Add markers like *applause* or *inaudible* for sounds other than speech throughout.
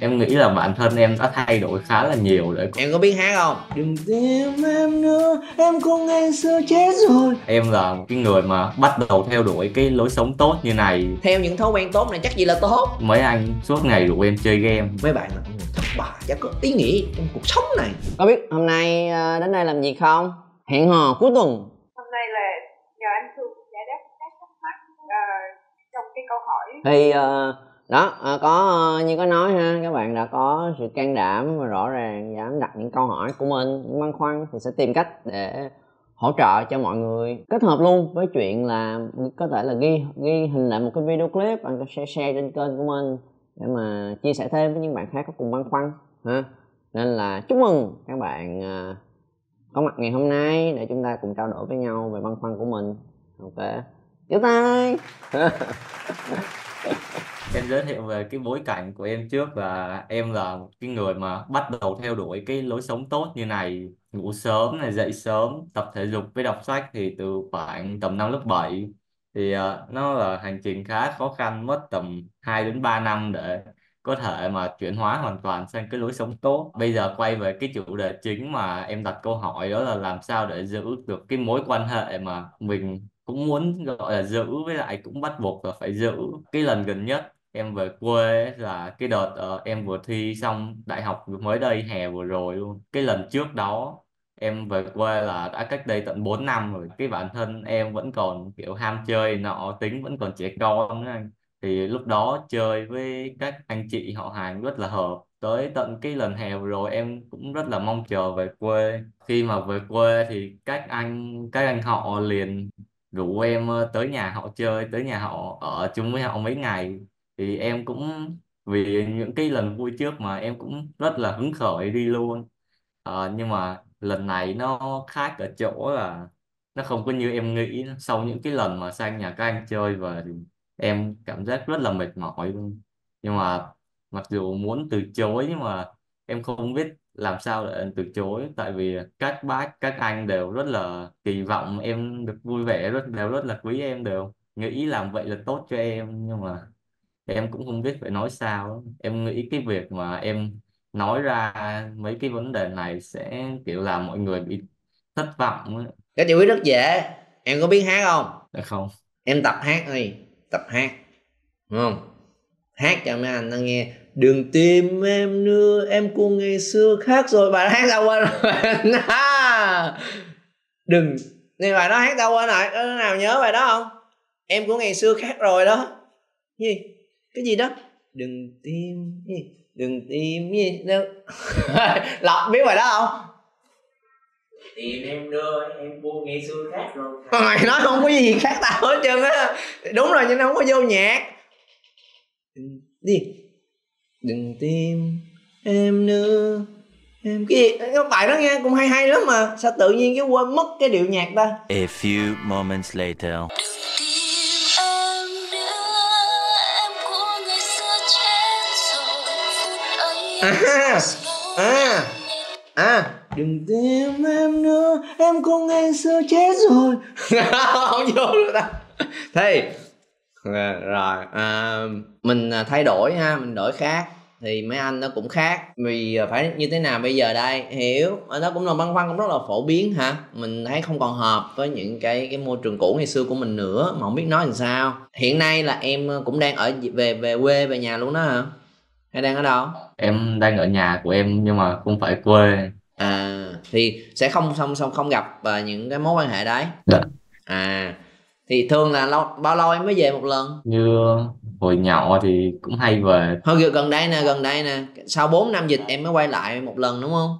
em nghĩ là bản thân em đã thay đổi khá là nhiều để em có biết hát không? Đừng tìm em nữa em cũng ngày xưa chết rồi. Em là một cái người mà bắt đầu theo đuổi cái lối sống tốt như này. Theo những thói quen tốt này chắc gì là tốt. Mấy anh suốt ngày rủ em chơi game. Mấy bạn là người thất bại chẳng có ý nghĩa trong cuộc sống này. Có biết hôm nay ờ, đến đây làm gì không? Hẹn hò cuối tuần. Hôm nay là nhờ anh Thương giải đáp các thắc mắc ờ, trong cái câu hỏi. Thì ờ, đó à, có ờ, như có nói ha các bạn đã có sự can đảm và rõ ràng dám đặt những câu hỏi của mình những băn khoăn thì sẽ tìm cách để hỗ trợ cho mọi người. Kết hợp luôn với chuyện là có thể là ghi ghi hình lại một cái video clip bạn có share share trên kênh của mình để mà chia sẻ thêm với những bạn khác có cùng băn khoăn ha. Nên là chúc mừng các bạn ờ, có mặt ngày hôm nay để chúng ta cùng trao đổi với nhau về băn khoăn của mình. Ok chúc tay. *laughs* em giới thiệu về cái bối cảnh của em trước là em là một cái người mà bắt đầu theo đuổi cái lối sống tốt như này ngủ sớm này dậy sớm tập thể dục với đọc sách thì từ khoảng tầm năm lớp 7 thì ờ, nó là hành trình khá khó khăn mất tầm 2 đến 3 năm để có thể mà chuyển hóa hoàn toàn sang cái lối sống tốt. Bây giờ quay về cái chủ đề chính mà em đặt câu hỏi đó là làm sao để giữ được cái mối quan hệ mà mình cũng muốn gọi là giữ với lại cũng bắt buộc là phải giữ cái lần gần nhất em về quê ấy là cái đợt ờ, em vừa thi xong đại học mới đây hè vừa rồi luôn. Cái lần trước đó em về quê là đã cách đây tận 4 năm rồi. Cái bản thân em vẫn còn kiểu ham chơi nọ tính vẫn còn trẻ con nữa anh. Thì lúc đó chơi với các anh chị họ hàng rất là hợp. Tới tận cái lần hè vừa rồi em cũng rất là mong chờ về quê. Khi mà về quê thì các anh các anh họ liền rủ em ờ, tới nhà họ chơi tới nhà họ ở chung với họ mấy ngày thì em cũng vì những cái lần vui trước mà em cũng rất là hứng khởi đi luôn. Ờ, nhưng mà lần này nó khác ở chỗ là nó không có như em nghĩ. Sau những cái lần mà sang nhà các anh chơi và em cảm giác rất là mệt mỏi luôn. Nhưng mà mặc dù muốn từ chối nhưng mà em không biết làm sao để từ chối. Tại vì các bác các anh đều rất là kỳ vọng em được vui vẻ rất đều rất là quý em đều. Nghĩ làm vậy là tốt cho em nhưng mà em cũng không biết phải nói sao em nghĩ cái việc mà em nói ra mấy cái vấn đề này sẽ kiểu làm mọi người bị thất vọng á. cái giải quyết rất dễ. Em có biết hát không? Được không. Em tập hát đi tập hát đúng không? Hát cho mấy anh nó nghe đừng tìm em nữa em của ngày xưa khác rồi. Bạn hát đâu quên rồi. Đừng nên bài đó hát *laughs* đâu quên rồi. Có nào nhớ bài đó không? Em của ngày xưa khác rồi đó. Gì cái gì đó? Đừng tìm gì đừng tìm gì đâu. *laughs* Lọc biết bài đó không? Tìm em đưa em buông ngày xưa khác rồi *laughs* mày nói không có gì khác tao hết trơn á. Đúng rồi nhưng nó không có vô nhạc. Đừng đi đừng tìm em nữa. Em cái gì? Cái bài đó nghe cũng hay hay lắm mà. Sao tự nhiên cái quên mất cái điệu nhạc ta? A few moments later. À à à. Đừng tìm em nữa em cũng ngày xưa chết rồi. *laughs* Không vô được ta thì à, rồi à, mình à, thay đổi ha mình đổi khác. Thì mấy anh nó cũng khác. Vì à, phải như thế nào bây giờ đây? Hiểu. Ờ, nó cũng là băn khoăn cũng rất là phổ biến hả? Mình thấy không còn hợp với những cái cái môi trường cũ ngày xưa của mình nữa mà không biết nói làm sao. Hiện nay là em cũng đang ở về về quê về nhà luôn đó hả? Hay đang ở đâu em đang ở nhà của em nhưng mà không phải quê. À thì sẽ không không không không gặp à, những cái mối quan hệ đấy. Dạ. à thì thường là lâu bao lâu em mới về một lần? Như hồi nhỏ thì cũng hay về. Thôi gần- đây nè gần đây nè. Sau 4 năm dịch em mới quay lại một lần đúng không?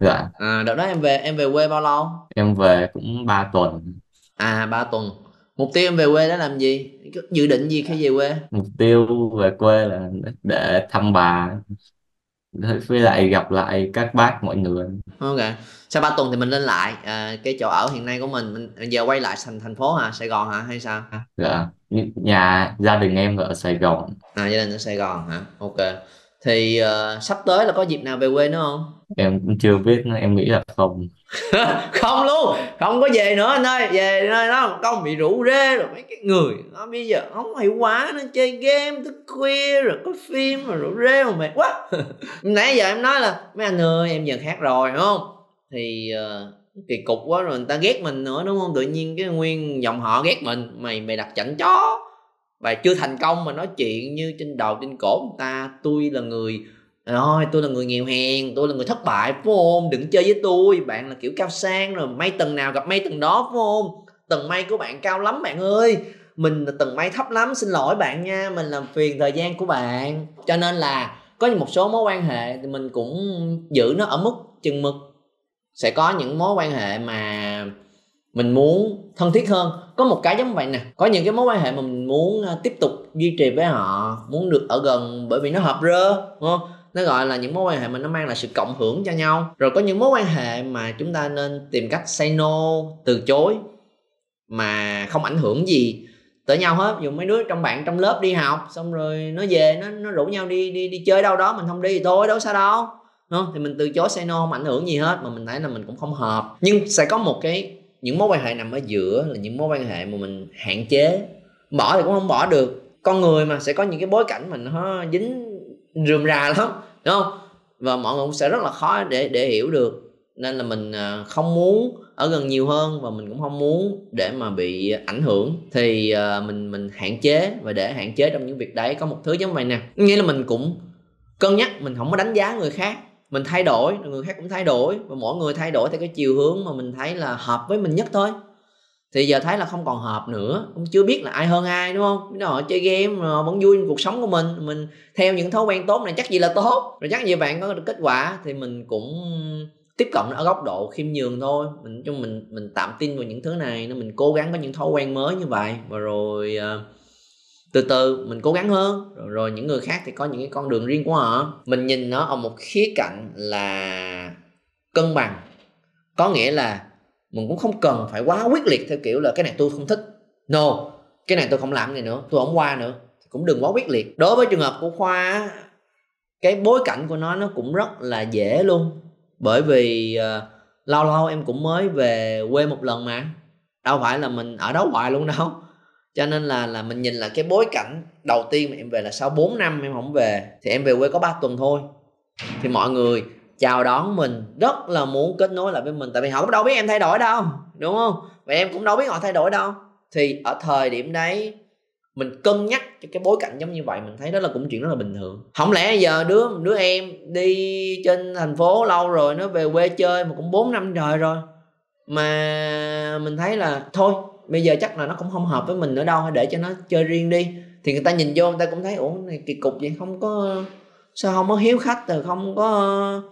Dạ. À đợt đó em về em về quê bao lâu? Em về cũng 3 tuần. À ba tuần. Mục tiêu em về quê đó làm gì? Dự định gì khi về quê? Mục tiêu về quê là để thăm bà với lại gặp lại các bác mọi người. Ok. Sau ba tuần thì mình lên lại? À, cái chỗ ở hiện nay của mình mình giờ quay lại thành thành phố hả? Sài gòn hả? Hay sao? Dạ. Nhà gia đình em ở Sài Gòn. À gia đình ở sài gòn hả? Ok thì uh, sắp tới là có dịp nào về quê nữa không? Em cũng chưa biết nữa em nghĩ là không. *laughs* Không luôn không có về nữa anh ơi về nơi đó con bị rủ rê rồi mấy cái người. Nó bây giờ không hiệu quả nó chơi game thức khuya rồi có phim rồi rủ rê mà mệt quá. *laughs* Nãy giờ em nói là mấy anh ơi em giờ khác rồi đúng không? Thì uh, kỳ cục quá rồi người ta ghét mình nữa đúng không? Tự nhiên cái nguyên dòng họ ghét mình mày mày đặt chảnh chó và chưa thành công mà nói chuyện như trên đầu, trên cổ người ta, tôi là người, rồi, tôi là người nghèo hèn, tôi là người thất bại phải không đừng chơi với tôi. Bạn là kiểu cao sang rồi, may tầng nào gặp may tầng đó phải không tầng may của bạn cao lắm, bạn ơi. Mình là tầng may thấp lắm, xin lỗi bạn nha, mình làm phiền thời gian của bạn. Cho nên là có một số mối quan hệ thì mình cũng giữ nó ở mức chừng mực. Sẽ có những mối quan hệ mà mình muốn thân thiết hơn. Có một cái giống vậy nè. Có những cái mối quan hệ mà mình muốn à, tiếp tục duy trì với họ, muốn được ở gần bởi vì nó hợp rơ, đúng không? Nó gọi là những mối quan hệ mà nó mang lại sự cộng hưởng cho nhau. Rồi có những mối quan hệ mà chúng ta nên tìm cách say no, từ chối, mà không ảnh hưởng gì tới nhau hết. Dù mấy đứa trong bạn trong lớp đi học, xong rồi nó về, nó nó rủ nhau đi đi đi chơi đâu đó, mình không đi thì thôi, đâu sao đâu không? Thì mình từ chối say no, không ảnh hưởng gì hết, mà mình thấy là mình cũng không hợp. Nhưng sẽ có một cái những mối quan hệ nằm ở giữa là những mối quan hệ mà mình hạn chế. Bỏ thì cũng không bỏ được. Con người mà, sẽ có những cái bối cảnh mình nó dính rườm rà lắm, đúng không? Và mọi người cũng sẽ rất là khó để để hiểu được. Nên là mình à, không muốn ở gần nhiều hơn và mình cũng không muốn để mà bị ảnh hưởng. Thì à, mình mình hạn chế và để hạn chế trong những việc đấy. Có một thứ giống vậy nè. Nghĩa là mình cũng cân nhắc, mình không có đánh giá người khác mình thay đổi người khác cũng thay đổi và mỗi người thay đổi theo cái chiều hướng mà mình thấy là hợp với mình nhất thôi. Thì giờ thấy là không còn hợp nữa cũng chưa biết là ai hơn ai đúng không? Biết họ chơi game rồi vẫn vui cuộc sống của mình mình theo những thói quen tốt này chắc gì là tốt rồi chắc gì bạn có được kết quả thì mình cũng tiếp cận ở góc độ khiêm nhường thôi. Mình cho mình mình tạm tin vào những thứ này nên mình cố gắng có những thói quen mới như vậy. Và rồi uh, từ từ mình cố gắng hơn. Rồi, rồi những người khác thì có những cái con đường riêng của họ. Mình nhìn nó ở một khía cạnh là cân bằng. Có nghĩa là mình cũng không cần phải quá quyết liệt theo kiểu là cái này tôi không thích. No cái này tôi không làm này nữa tôi không qua nữa. Cũng đừng quá quyết liệt. Đối với trường hợp của khoa cái bối cảnh của nó nó cũng rất là dễ luôn. Bởi vì uh, lâu lâu em cũng mới về quê một lần mà. Đâu phải là mình ở đó hoài luôn đâu cho nên là là mình nhìn là cái bối cảnh đầu tiên mà em về là sau 4 năm em không về, thì em về quê có 3 tuần thôi. Thì mọi người chào đón mình, rất là muốn kết nối lại với mình, tại vì họ cũng đâu biết em thay đổi đâu, đúng không? Và em cũng đâu biết họ thay đổi đâu. Thì ở thời điểm đấy, mình cân nhắc cho cái bối cảnh giống như vậy, mình thấy đó là cũng chuyện rất là bình thường. Không lẽ giờ đứa đứa em đi trên thành phố lâu rồi, nó về quê chơi mà cũng 4 năm trời rồi, mà mình thấy là thôi bây giờ chắc là nó cũng không hợp với mình nữa đâu hay để cho nó chơi riêng đi. Thì người ta nhìn vô, người ta cũng thấy, ủa này kỳ cục vậy, không có, sao không có hiếu khách rồi, không có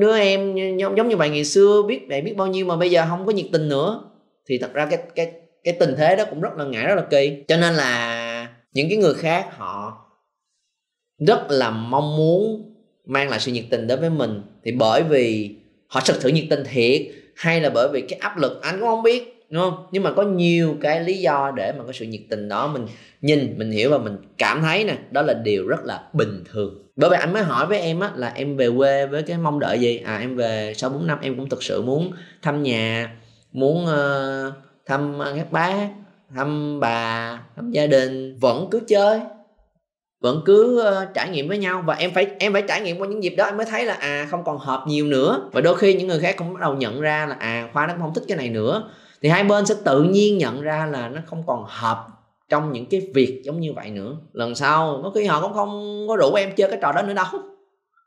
đứa em giống như bạn ngày xưa, biết bạn biết bao nhiêu mà bây giờ không có nhiệt tình nữa. Thì thật ra cái cái cái tình thế đó cũng rất là ngại rất là kỳ. Cho nên là những cái người khác, họ rất là mong muốn mang lại sự nhiệt tình đến với mình. Thì bởi vì họ thực sự nhiệt tình thiệt, hay là bởi vì cái áp lực, anh cũng không biết đúng không? Nhưng mà có nhiều cái lý do để mà có sự nhiệt tình đó. Mình nhìn mình hiểu và mình cảm thấy nè đó là điều rất là bình thường. Bởi vậy anh mới hỏi với em á là em về quê với cái mong đợi gì? À em về sau 4 năm em cũng thực sự muốn thăm nhà muốn uh, thăm ờ, các bác thăm bà thăm gia đình. Vẫn cứ chơi vẫn cứ uh, trải nghiệm với nhau. Và em phải em phải trải nghiệm qua những dịp đó. Em mới thấy là à không còn hợp nhiều nữa. Và đôi khi những người khác cũng bắt đầu nhận ra là à khoa nó không thích cái này nữa thì hai bên sẽ tự nhiên nhận ra là nó không còn hợp trong những cái việc giống như vậy nữa. Lần sau có khi họ cũng không có rủ em chơi cái trò đó nữa đâu.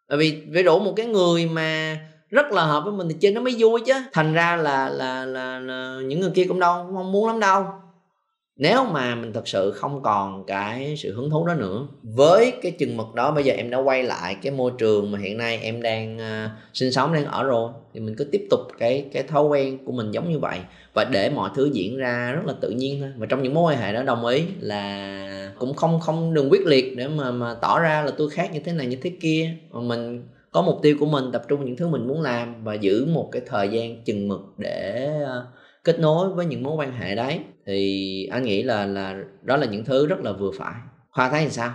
Bởi vì phải rủ một cái người mà rất là hợp với mình thì chơi nó mới vui chứ. Thành ra là là là, là những người kia cũng đâu không muốn lắm đâu nếu mà mình thật sự không còn cái sự hứng thú đó nữa với cái chừng mực đó bây giờ em đã quay lại cái môi trường mà hiện nay em đang uh, sinh sống đang ở rồi thì mình cứ tiếp tục cái cái thói quen của mình giống như vậy. Và để mọi thứ diễn ra rất là tự nhiên thôi. Và trong những mối quan hệ đó đồng ý là cũng không không đừng quyết liệt để mà mà tỏ ra là tôi khác như thế này như thế kia. Mà mình có mục tiêu của mình tập trung những thứ mình muốn làm và giữ một cái thời gian chừng mực để uh, kết nối với những mối quan hệ đấy thì anh nghĩ là là đó là những thứ rất là vừa phải. Khoa thấy thì sao?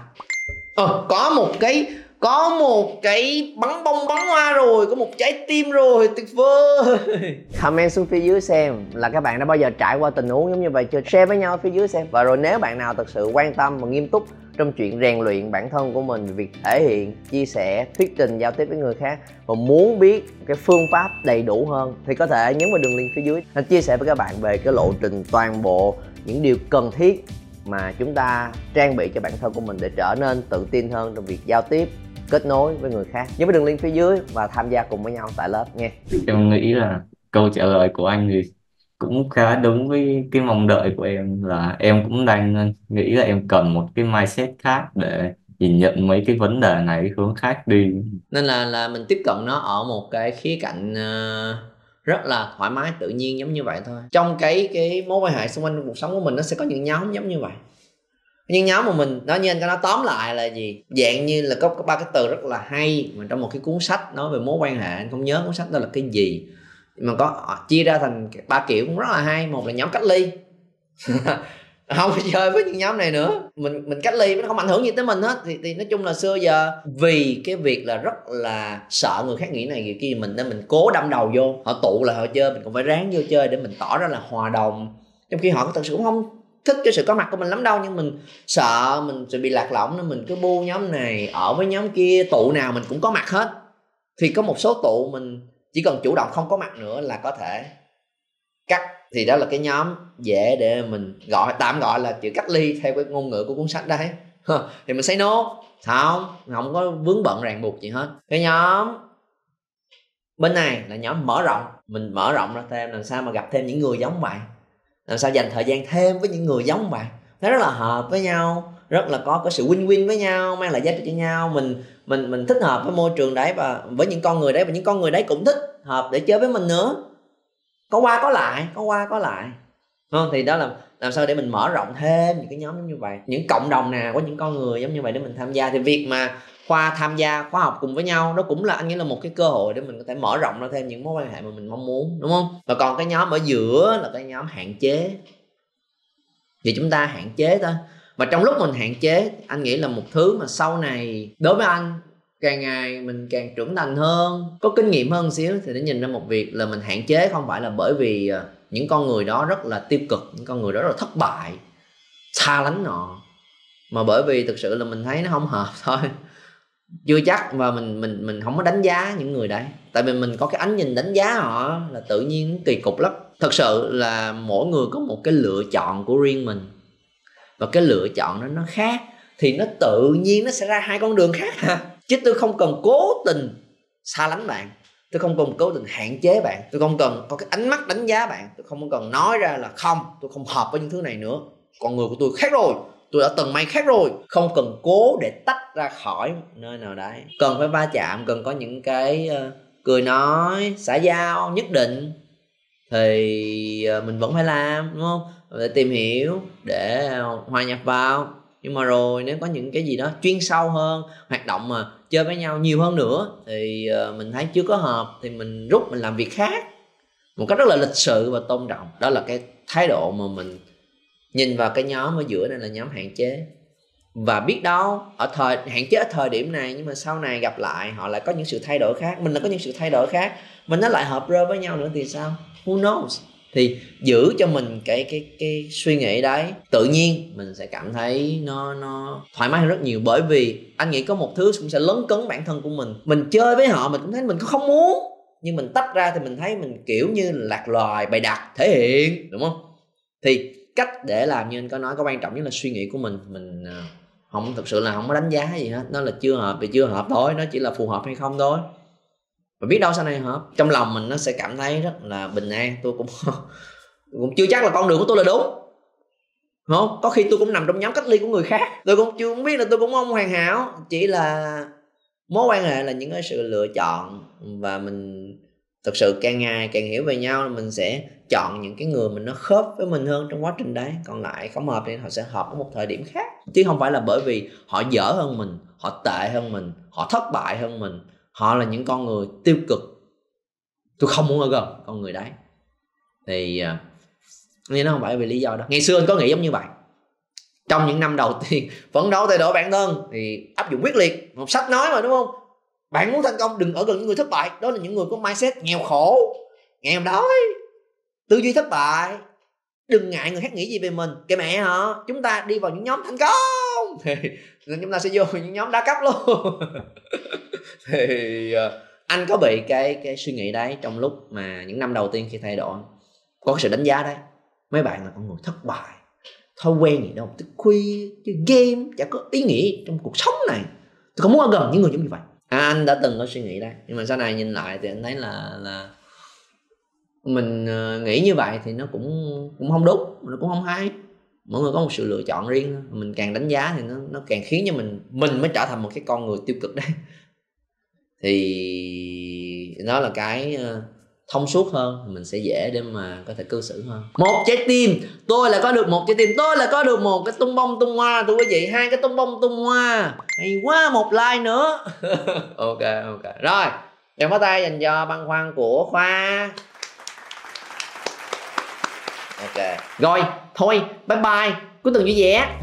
Ờ, có một cái có một cái bắn bông bắn hoa rồi có một trái tim rồi tuyệt vời. *laughs* Comment xuống phía dưới xem là các bạn đã bao giờ trải qua tình huống giống như vậy chưa? Share với nhau phía dưới xem. Và rồi nếu bạn nào thật sự quan tâm và nghiêm túc trong chuyện rèn luyện bản thân của mình việc thể hiện, chia sẻ, thuyết trình, giao tiếp với người khác và muốn biết cái phương pháp đầy đủ hơn thì có thể nhấn vào đường link phía dưới anh chia sẻ với các bạn về cái lộ trình toàn bộ những điều cần thiết mà chúng ta trang bị cho bản thân của mình để trở nên tự tin hơn trong việc giao tiếp, kết nối với người khác. Nhớ vào đường link phía dưới và tham gia cùng với nhau tại lớp nghe em nghĩ là câu trả lời của anh thì cũng khá đúng với cái mong đợi của em là em cũng đang ờ, nghĩ là em cần một cái mindset khác để nhìn nhận mấy cái vấn đề này hướng khác đi. Nên là là mình tiếp cận nó ở một cái khía cạnh uh, rất là thoải mái tự nhiên giống như vậy thôi. Trong cái cái mối quan hệ xung quanh cuộc sống của mình nó sẽ có những nhóm giống như vậy. Những nhóm mà mình nói như anh có nói tóm lại là gì? Dạng như là có, có ba cái từ rất là hay mà trong một cái cuốn sách nói về mối quan hệ anh không nhớ cuốn sách đó là cái gì mà có ờ, chia ra thành ba kiểu cũng rất là hay. Một là nhóm cách ly. *laughs* Không chơi với những nhóm này nữa. Mình mình cách ly nó không ảnh hưởng gì tới mình hết. Thì, thì nói chung là xưa giờ vì cái việc là rất là sợ người khác nghĩ này nghĩ kia mình nên mình cố đâm đầu vô. Họ tụ là họ chơi mình cũng phải ráng vô chơi để mình tỏ ra là hòa đồng. Trong khi họ thật sự cũng không thích cái sự có mặt của mình lắm đâu nhưng mình sợ mình sẽ bị lạc lõng nên mình cứ bu nhóm này ở với nhóm kia tụ nào mình cũng có mặt hết. Thì có một số tụ mình chỉ cần chủ động không có mặt nữa là có thể cắt. Thì đó là cái nhóm dễ để mình gọi, tạm gọi là chữ cách ly theo cái ngôn ngữ của cuốn sách đấy. Thì mình say no. Không không có vướng bận ràng buộc gì hết. Cái nhóm bên này là nhóm mở rộng. Mình mở rộng ra thêm, làm sao mà gặp thêm những người giống bạn? Làm sao dành thời gian thêm với những người giống bạn? Nó rất là hợp với nhau rất là có cái sự win win với nhau, mang lại giá trị cho nhau. Mình mình mình thích hợp với môi trường đấy và với những con người đấy, và những con người đấy cũng thích hợp để chơi với mình nữa. Có qua, có lại, có qua, có lại. Không? Thì đó là làm sao để mình mở rộng thêm những cái nhóm giống như vậy. Những cộng đồng nào có những con người giống như vậy để mình tham gia. Thì việc mà khoa tham gia khóa học cùng với nhau, đó cũng là anh nghĩ là một cái cơ hội để mình có thể mở rộng ra thêm những mối quan hệ mà mình mong muốn, đúng không? Và còn cái nhóm ở giữa là cái nhóm hạn chế. Thì chúng ta hạn chế thôi mà trong lúc mình hạn chế, anh nghĩ là một thứ mà sau này đối với anh, càng ngày mình càng trưởng thành hơn, có kinh nghiệm hơn xíu thì để nhìn ra một việc là mình hạn chế không phải là bởi vì ờ, những con người đó rất là tiêu cực, những con người đó rất là thất bại, xa lánh họ mà bởi vì thực sự là mình thấy nó không hợp *laughs* thôi. Chưa chắc và mình mình mình không có đánh giá những người đấy, tại vì mình có cái ánh nhìn đánh giá họ là tự nhiên kỳ cục lắm. Thật sự là mỗi người có một cái lựa chọn của riêng mình và cái lựa chọn nó nó khác thì nó tự nhiên nó sẽ ra hai con đường khác ha chứ tôi không cần cố tình xa lánh bạn tôi không cần cố tình hạn chế bạn tôi không cần có cái ánh mắt đánh giá bạn tôi không cần nói ra là không tôi không hợp với những thứ này nữa. Con người của tôi khác rồi tôi đã từng may khác rồi. Không cần cố để tách ra khỏi nơi nào đấy. Cần phải va chạm cần có những cái uh, cười nói xã giao nhất định thì ờ, mình vẫn phải làm, đúng không? Để tìm hiểu để à, hòa nhập vào. Nhưng mà rồi nếu có những cái gì đó chuyên sâu hơn, hoạt động mà chơi với nhau nhiều hơn nữa thì ờ, mình thấy chưa có hợp thì mình rút mình làm việc khác. Một cách rất là lịch sự và tôn trọng. Đó là cái thái độ mà mình nhìn vào cái nhóm ở giữa này là nhóm hạn chế. Và biết đâu, ở thời, hạn chế ở thời điểm này nhưng mà sau này gặp lại, họ lại có những sự thay đổi khác, mình lại có những sự thay đổi khác mình nó lại hợp rơ với nhau nữa thì sao? Who knows? Thì giữ cho mình cái cái cái suy nghĩ đấy, tự nhiên mình sẽ cảm thấy nó nó thoải mái hơn rất nhiều. Bởi vì anh nghĩ có một thứ cũng sẽ lấn cấn bản thân của mình. Mình chơi với họ, mình cũng thấy mình không muốn. Nhưng mình tách ra thì mình thấy mình kiểu như lạc loài, bày đặt, thể hiện, đúng không? Thì cách để làm như anh có nói, có quan trọng nhất là suy nghĩ của mình. Mình à, không, thực sự là không có đánh giá gì hết. Nó là chưa hợp thì chưa hợp thôi, nó chỉ là phù hợp hay không thôi và biết đâu sau này hả? Trong lòng mình nó sẽ cảm thấy rất là bình an. Tôi cũng *laughs* cũng chưa chắc là con đường của tôi là đúng không? Có khi tôi cũng nằm trong nhóm cách ly của người khác. Tôi cũng chưa biết là tôi cũng không hoàn hảo. Chỉ là mối quan hệ là những cái sự lựa chọn. Và mình thực sự càng ngày càng hiểu về nhau, mình sẽ chọn những cái người mình nó khớp với mình hơn trong quá trình đấy. Còn lại không hợp thì họ sẽ hợp ở một thời điểm khác. Chứ không phải là bởi vì họ dở hơn mình, họ tệ hơn mình, họ thất bại hơn mình họ là những con người tiêu cực. Tôi không muốn ở gần con người đấy. Thì à, nhưng nó không phải vì lý do đó. Ngày xưa anh có nghĩ giống như vậy. Trong những năm đầu *laughs* tiên phấn đấu thay đổi bản thân thì áp dụng quyết liệt. Một sách nói mà đúng không? Bạn muốn thành công đừng ở gần những người thất bại. Đó là những người có mindset nghèo khổ nghèo đói tư duy thất bại. Đừng ngại người khác nghĩ gì về mình. Cái mẹ hả chúng ta đi vào những nhóm thành công. *laughs* Thì chúng ta sẽ vô những nhóm đa cấp luôn. *laughs* *laughs* thì ờ, anh có bị cái cái suy nghĩ đấy trong lúc mà những năm đầu tiên khi thay đổi? Có sự đánh giá đấy. Mấy bạn là con người thất bại thói quen gì đâu thức khuya chơi game chả có ý nghĩa trong cuộc sống này. Tôi không muốn ở gần những người giống như vậy. À, anh đã từng có suy nghĩ đấy nhưng mà sau này nhìn lại thì anh thấy là là mình ờ, nghĩ như vậy thì nó cũng cũng không đúng nó cũng không hay. Mỗi người có một sự lựa chọn riêng mình càng đánh giá thì nó nó càng khiến cho mình mình mới trở thành một cái con người tiêu cực đấy thì đó là cái ờ, thông suốt hơn, mình sẽ dễ để mà có thể cư xử hơn. Một trái tim, tôi là có được một trái tim, tôi là có được một cái tung bông, tung hoa, thưa quý vị. Hai cái tung bông, tung hoa, hay quá một like nữa. *laughs* Ok ok. Rồi, em có tay dành cho băn khoăn của khoa. Ok. Rồi, thôi, bye bye. Cuối tuần vui vẻ.